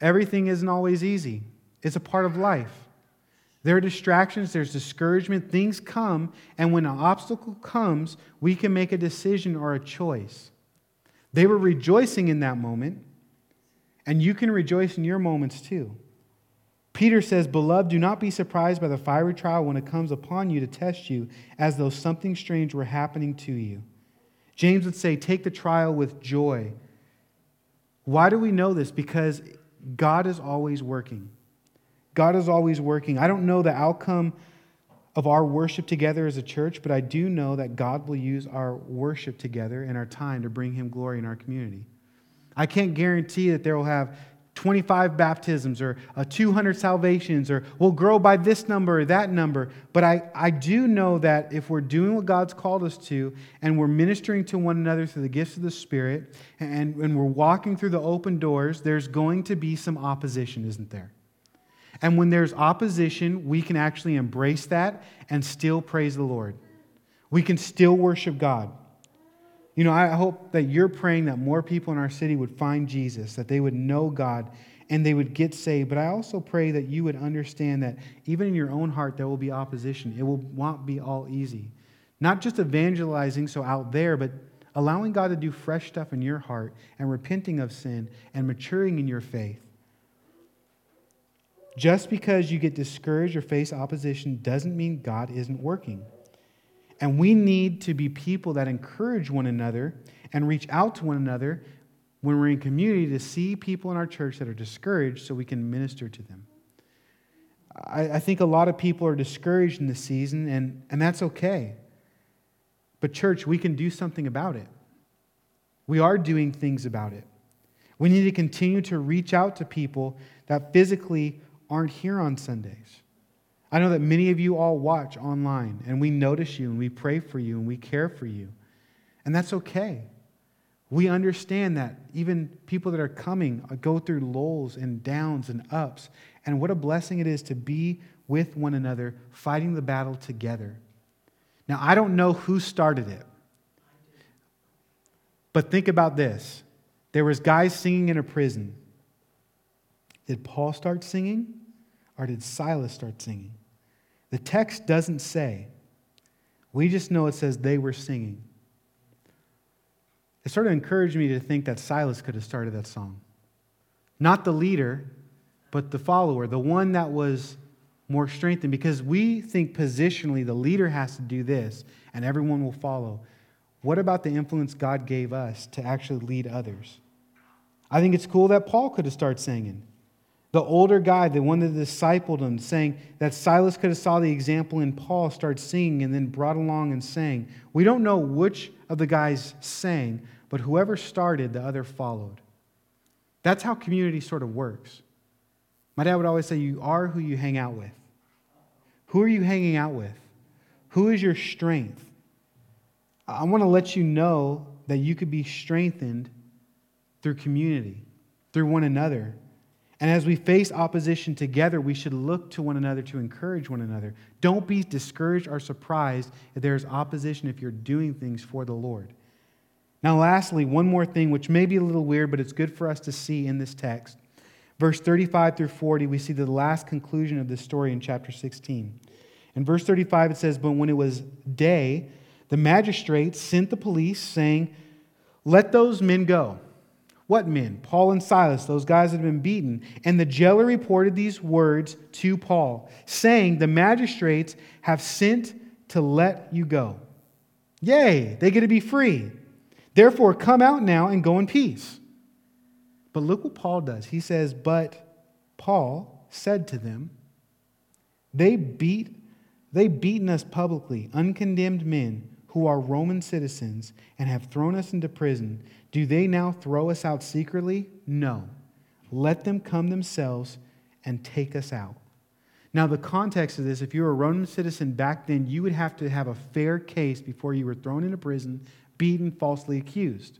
Speaker 2: Everything isn't always easy. It's a part of life. There are distractions, there's discouragement, things come, and when an obstacle comes, we can make a decision or a choice. They were rejoicing in that moment, and you can rejoice in your moments too. Peter says, Beloved, do not be surprised by the fiery trial when it comes upon you to test you, as though something strange were happening to you. James would say, Take the trial with joy. Why do we know this? Because God is always working. God is always working. I don't know the outcome of our worship together as a church, but I do know that God will use our worship together and our time to bring Him glory in our community. I can't guarantee that there will have 25 baptisms or uh, 200 salvations or we'll grow by this number or that number. But I, I do know that if we're doing what God's called us to and we're ministering to one another through the gifts of the Spirit and, and we're walking through the open doors, there's going to be some opposition, isn't there? And when there's opposition, we can actually embrace that and still praise the Lord. We can still worship God. You know, I hope that you're praying that more people in our city would find Jesus, that they would know God, and they would get saved. But I also pray that you would understand that even in your own heart, there will be opposition. It will not be all easy. Not just evangelizing so out there, but allowing God to do fresh stuff in your heart and repenting of sin and maturing in your faith. Just because you get discouraged or face opposition doesn't mean God isn't working. And we need to be people that encourage one another and reach out to one another when we're in community to see people in our church that are discouraged so we can minister to them. I, I think a lot of people are discouraged in this season, and, and that's okay. But, church, we can do something about it. We are doing things about it. We need to continue to reach out to people that physically aren't here on Sundays. I know that many of you all watch online, and we notice you, and we pray for you, and we care for you. And that's okay. We understand that even people that are coming uh, go through lulls and downs and ups. And what a blessing it is to be with one another, fighting the battle together. Now, I don't know who started it. But think about this. There was guys singing in a prison. Did Paul start singing or did Silas start singing? The text doesn't say. We just know it says they were singing. It sort of encouraged me to think that Silas could have started that song. Not the leader, but the follower, the one that was more strengthened, because we think positionally the leader has to do this and everyone will follow. What about the influence God gave us to actually lead others? I think it's cool that Paul could have started singing. The older guy, the one that discipled him, saying that Silas could have saw the example in Paul, start singing, and then brought along and sang. We don't know which of the guys sang, but whoever started, the other followed. That's how community sort of works. My dad would always say, You are who you hang out with. Who are you hanging out with? Who is your strength? I want to let you know that you could be strengthened through community, through one another. And as we face opposition together, we should look to one another to encourage one another. Don't be discouraged or surprised if there is opposition if you're doing things for the Lord. Now, lastly, one more thing, which may be a little weird, but it's good for us to see in this text. Verse 35 through 40, we see the last conclusion of this story in chapter 16. In verse 35, it says, But when it was day, the magistrates sent the police, saying, Let those men go. What men? Paul and Silas, those guys had been beaten. And the jailer reported these words to Paul, saying, The magistrates have sent to let you go. Yay, they get to be free. Therefore, come out now and go in peace. But look what Paul does. He says, But Paul said to them, They beat, they beaten us publicly, uncondemned men who are Roman citizens and have thrown us into prison. Do they now throw us out secretly? No. Let them come themselves and take us out. Now, the context of this, if you were a Roman citizen back then, you would have to have a fair case before you were thrown into prison, beaten, falsely accused.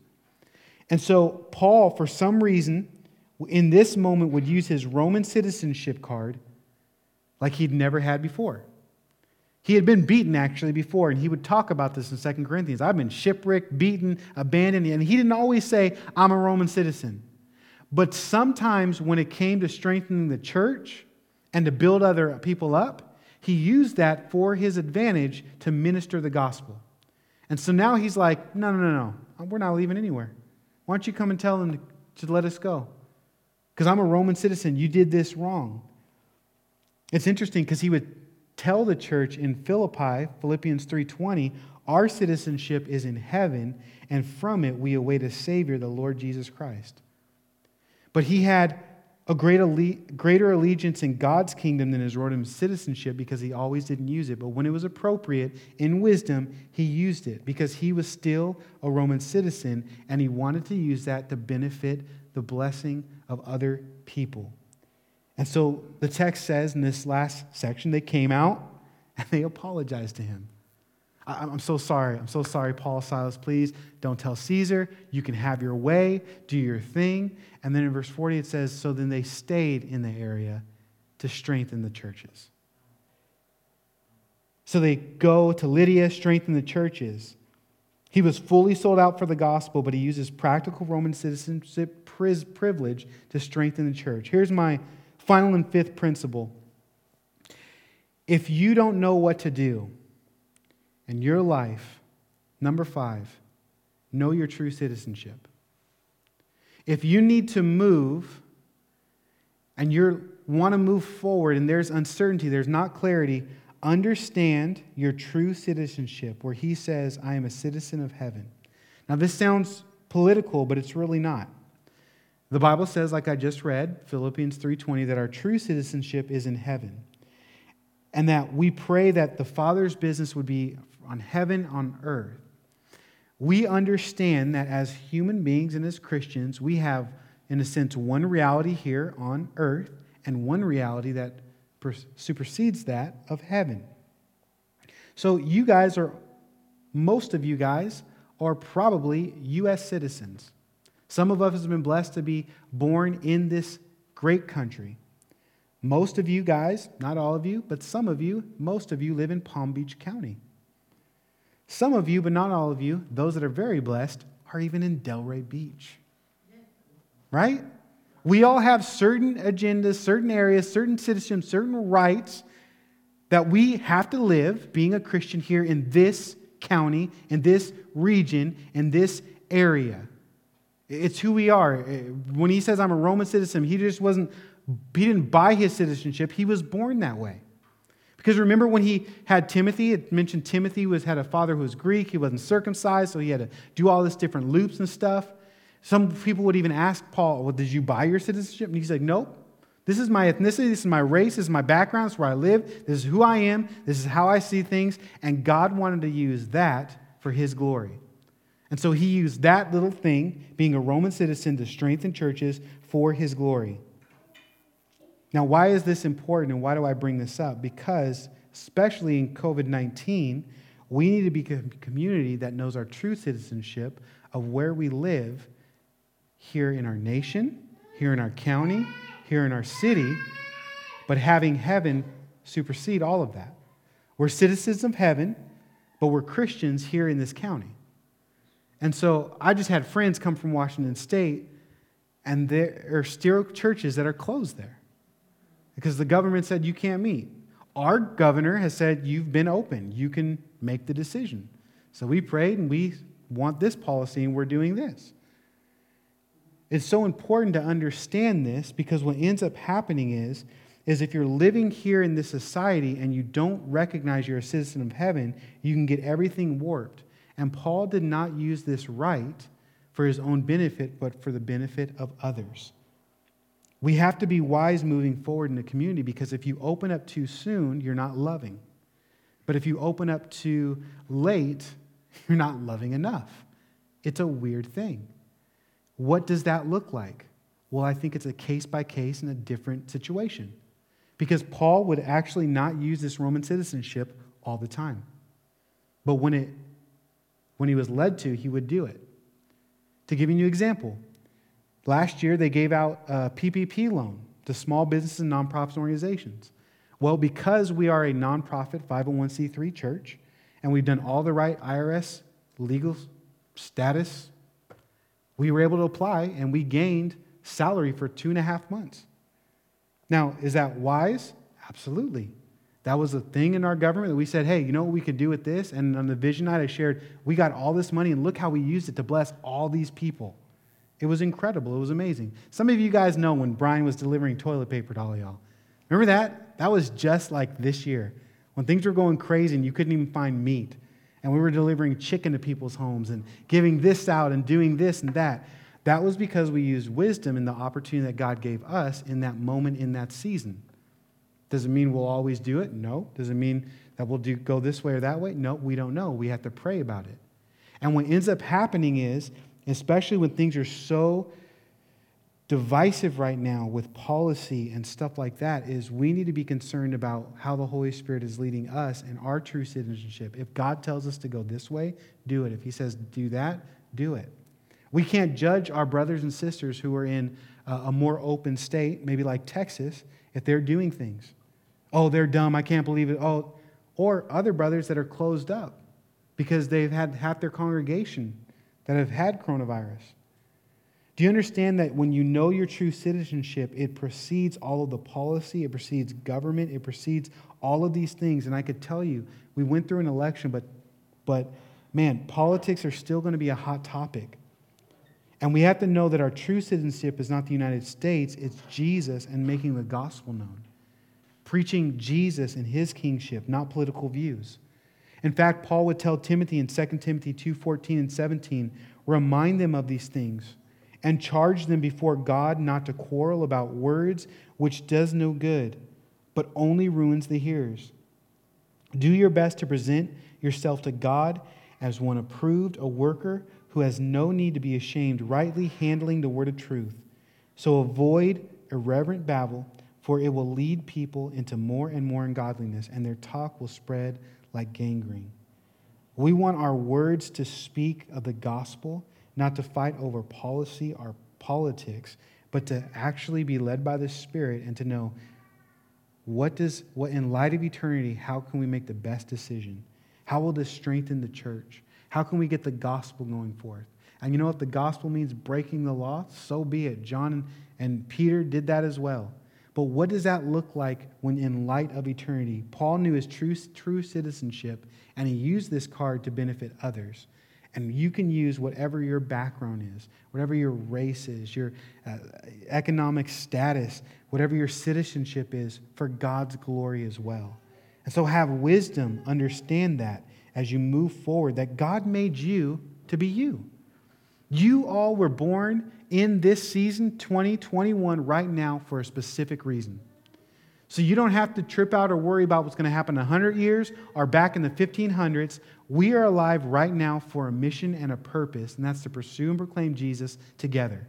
Speaker 2: And so, Paul, for some reason, in this moment, would use his Roman citizenship card like he'd never had before. He had been beaten actually before, and he would talk about this in 2 Corinthians. I've been shipwrecked, beaten, abandoned, and he didn't always say, I'm a Roman citizen. But sometimes when it came to strengthening the church and to build other people up, he used that for his advantage to minister the gospel. And so now he's like, no, no, no, no, we're not leaving anywhere. Why don't you come and tell them to, to let us go? Because I'm a Roman citizen. You did this wrong. It's interesting because he would tell the church in Philippi, Philippians 3:20, our citizenship is in heaven, and from it we await a Savior, the Lord Jesus Christ. But he had a great, greater allegiance in God's kingdom than his Roman citizenship because he always didn't use it. But when it was appropriate, in wisdom, he used it because he was still a Roman citizen and he wanted to use that to benefit the blessing of other people. And so the text says in this last section, they came out and they apologized to him. I'm so sorry. I'm so sorry, Paul, Silas. Please don't tell Caesar. You can have your way, do your thing. And then in verse 40, it says, So then they stayed in the area to strengthen the churches. So they go to Lydia, strengthen the churches. He was fully sold out for the gospel, but he uses practical Roman citizenship privilege to strengthen the church. Here's my Final and fifth principle if you don't know what to do in your life, number five, know your true citizenship. If you need to move and you want to move forward and there's uncertainty, there's not clarity, understand your true citizenship, where he says, I am a citizen of heaven. Now, this sounds political, but it's really not. The Bible says, like I just read, Philippians 3:20, that our true citizenship is in heaven. And that we pray that the Father's business would be on heaven, on earth. We understand that as human beings and as Christians, we have, in a sense, one reality here on earth and one reality that supersedes that of heaven. So, you guys are, most of you guys, are probably U.S. citizens. Some of us have been blessed to be born in this great country. Most of you guys, not all of you, but some of you, most of you live in Palm Beach County. Some of you, but not all of you, those that are very blessed, are even in Delray Beach. Right? We all have certain agendas, certain areas, certain citizens, certain rights that we have to live being a Christian here in this county, in this region, in this area. It's who we are. Eh, when he says I'm a Roman citizen, he just wasn't, he didn't buy his citizenship. He was born that way. Because remember when he had Timothy, it mentioned Timothy was, had a father who was Greek, he wasn't circumcised, so he had to do all this different loops and stuff. Some people would even ask Paul, Well, did you buy your citizenship? And he's like, Nope. This is my ethnicity, this is my race, this is my background, this is where I live, this is who I am, this is how I see things. And God wanted to use that for his glory. And so he used that little thing, being a Roman citizen, to strengthen churches for his glory. Now, why is this important and why do I bring this up? Because, especially in COVID 19, we need to be a community that knows our true citizenship of where we live here in our nation, here in our county, here in our city, but having heaven supersede all of that. We're citizens of heaven, but we're Christians here in this county. And so I just had friends come from Washington State, and there are still churches that are closed there because the government said you can't meet. Our governor has said you've been open, you can make the decision. So we prayed and we want this policy and we're doing this. It's so important to understand this because what ends up happening is is if you're living here in this society and you don't recognize you're a citizen of heaven, you can get everything warped. And Paul did not use this right for his own benefit, but for the benefit of others. We have to be wise moving forward in the community because if you open up too soon, you're not loving. But if you open up too late, you're not loving enough. It's a weird thing. What does that look like? Well, I think it's a case by case in a different situation. Because Paul would actually not use this Roman citizenship all the time. But when it when he was led to, he would do it. To give you an example, last year they gave out a PPP loan to small businesses and nonprofit organizations. Well, because we are a nonprofit 501c3 church and we've done all the right IRS legal status, we were able to apply and we gained salary for two and a half months. Now, is that wise? Absolutely. That was a thing in our government that we said, hey, you know what we could do with this? And on the vision night, I shared, we got all this money and look how we used it to bless all these people. It was incredible. It was amazing. Some of you guys know when Brian was delivering toilet paper to all y'all. Remember that? That was just like this year when things were going crazy and you couldn't even find meat. And we were delivering chicken to people's homes and giving this out and doing this and that. That was because we used wisdom and the opportunity that God gave us in that moment, in that season. Does it mean we'll always do it? No. Does it mean that we'll do, go this way or that way? No, we don't know. We have to pray about it. And what ends up happening is, especially when things are so divisive right now with policy and stuff like that, is we need to be concerned about how the Holy Spirit is leading us and our true citizenship. If God tells us to go this way, do it. If He says do that, do it. We can't judge our brothers and sisters who are in a more open state, maybe like Texas, if they're doing things. Oh, they're dumb. I can't believe it. Oh, or other brothers that are closed up because they've had half their congregation that have had coronavirus. Do you understand that when you know your true citizenship, it precedes all of the policy, it precedes government, it precedes all of these things? And I could tell you, we went through an election, but, but man, politics are still going to be a hot topic. And we have to know that our true citizenship is not the United States, it's Jesus and making the gospel known preaching Jesus and his kingship, not political views. In fact, Paul would tell Timothy in 2 Timothy 2:14 and 17, remind them of these things and charge them before God not to quarrel about words which does no good, but only ruins the hearers. Do your best to present yourself to God as one approved, a worker who has no need to be ashamed, rightly handling the word of truth. So avoid irreverent babble, for it will lead people into more and more ungodliness, and their talk will spread like gangrene. We want our words to speak of the gospel, not to fight over policy or politics, but to actually be led by the Spirit and to know what does what in light of eternity, how can we make the best decision? How will this strengthen the church? How can we get the gospel going forth? And you know what the gospel means breaking the law? So be it. John and Peter did that as well. But what does that look like when in light of eternity? Paul knew his true, true citizenship, and he used this card to benefit others. And you can use whatever your background is, whatever your race is, your uh, economic status, whatever your citizenship is, for God's glory as well. And so have wisdom, understand that as you move forward, that God made you to be you. You all were born in this season 2021 right now for a specific reason. So you don't have to trip out or worry about what's going to happen in 100 years or back in the 1500s. We are alive right now for a mission and a purpose, and that's to pursue and proclaim Jesus together.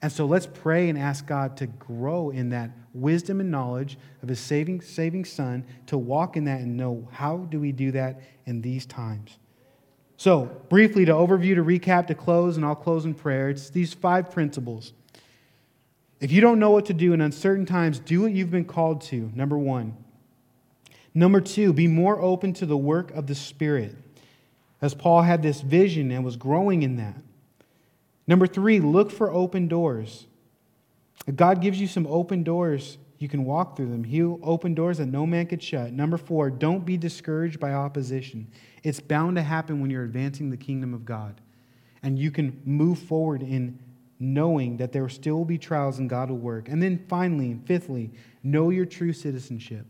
Speaker 2: And so let's pray and ask God to grow in that wisdom and knowledge of his saving, saving son, to walk in that and know how do we do that in these times. So, briefly, to overview, to recap, to close, and I'll close in prayer, it's these five principles. If you don't know what to do in uncertain times, do what you've been called to, number one. Number two, be more open to the work of the Spirit, as Paul had this vision and was growing in that. Number three, look for open doors. God gives you some open doors, you can walk through them. He'll open doors that no man could shut. Number four, don't be discouraged by opposition. It's bound to happen when you're advancing the kingdom of God. And you can move forward in knowing that there will still be trials and God will work. And then finally, and fifthly, know your true citizenship.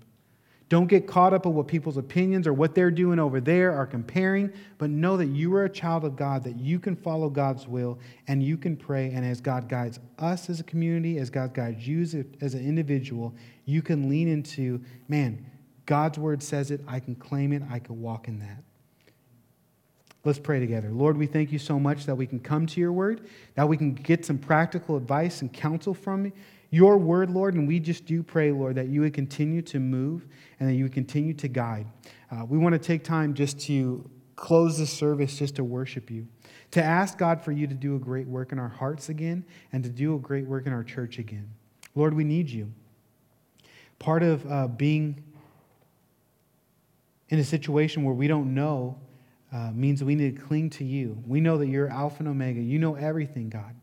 Speaker 2: Don't get caught up in what people's opinions or what they're doing over there are comparing, but know that you are a child of God, that you can follow God's will and you can pray. And as God guides us as a community, as God guides you as an individual, you can lean into, man, God's word says it, I can claim it, I can walk in that. Let's pray together. Lord, we thank you so much that we can come to your word, that we can get some practical advice and counsel from your word, Lord. And we just do pray, Lord, that you would continue to move and that you would continue to guide. Uh, we want to take time just to close this service just to worship you, to ask God for you to do a great work in our hearts again and to do a great work in our church again. Lord, we need you. Part of uh, being in a situation where we don't know uh, means we need to cling to you. We know that you're Alpha and Omega. You know everything, God.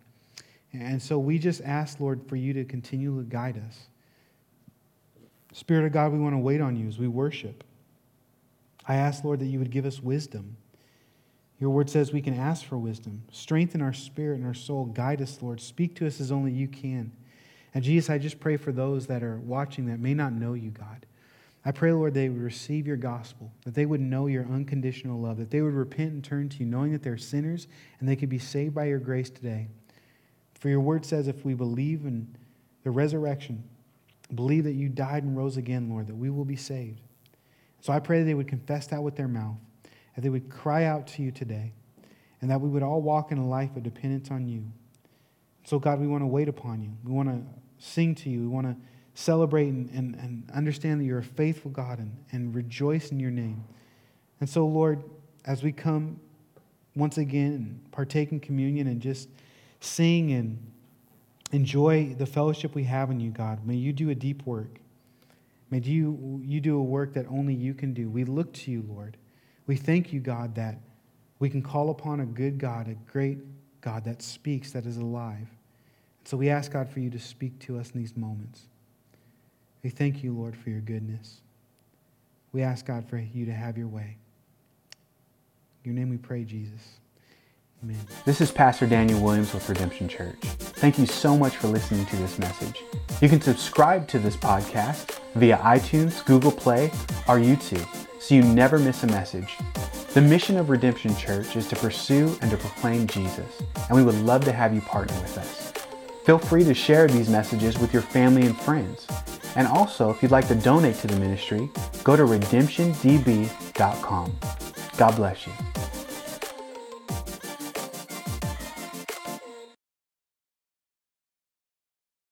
Speaker 2: And so we just ask, Lord, for you to continue to guide us. Spirit of God, we want to wait on you as we worship. I ask, Lord, that you would give us wisdom. Your word says we can ask for wisdom. Strengthen our spirit and our soul. Guide us, Lord. Speak to us as only you can. And Jesus, I just pray for those that are watching that may not know you, God. I pray, Lord, they would receive your gospel, that they would know your unconditional love, that they would repent and turn to you, knowing that they're sinners and they could be saved by your grace today. For your word says if we believe in the resurrection, believe that you died and rose again, Lord, that we will be saved. So I pray that they would confess that with their mouth, that they would cry out to you today, and that we would all walk in a life of dependence on you. So, God, we want to wait upon you. We want to sing to you. We want to celebrate and, and, and understand that you're a faithful God and, and rejoice in your name. And so, Lord, as we come once again and partake in communion and just sing and enjoy the fellowship we have in you, God. May you do a deep work. May you, you do a work that only you can do. We look to you, Lord. We thank you, God, that we can call upon a good God, a great God that speaks, that is alive. So we ask, God, for you to speak to us in these moments. We thank you, Lord, for your goodness. We ask, God, for you to have your way. In your name we pray, Jesus. Amen. This is Pastor Daniel Williams with Redemption Church. Thank you so much for listening to this message. You can subscribe to this podcast via iTunes, Google Play, or YouTube so you never miss a message. The mission of Redemption Church is to pursue and to proclaim Jesus, and we would love to have you partner with us. Feel free to share these messages with your family and friends. And also, if you'd like to donate to the ministry, go to redemptiondb.com. God bless you.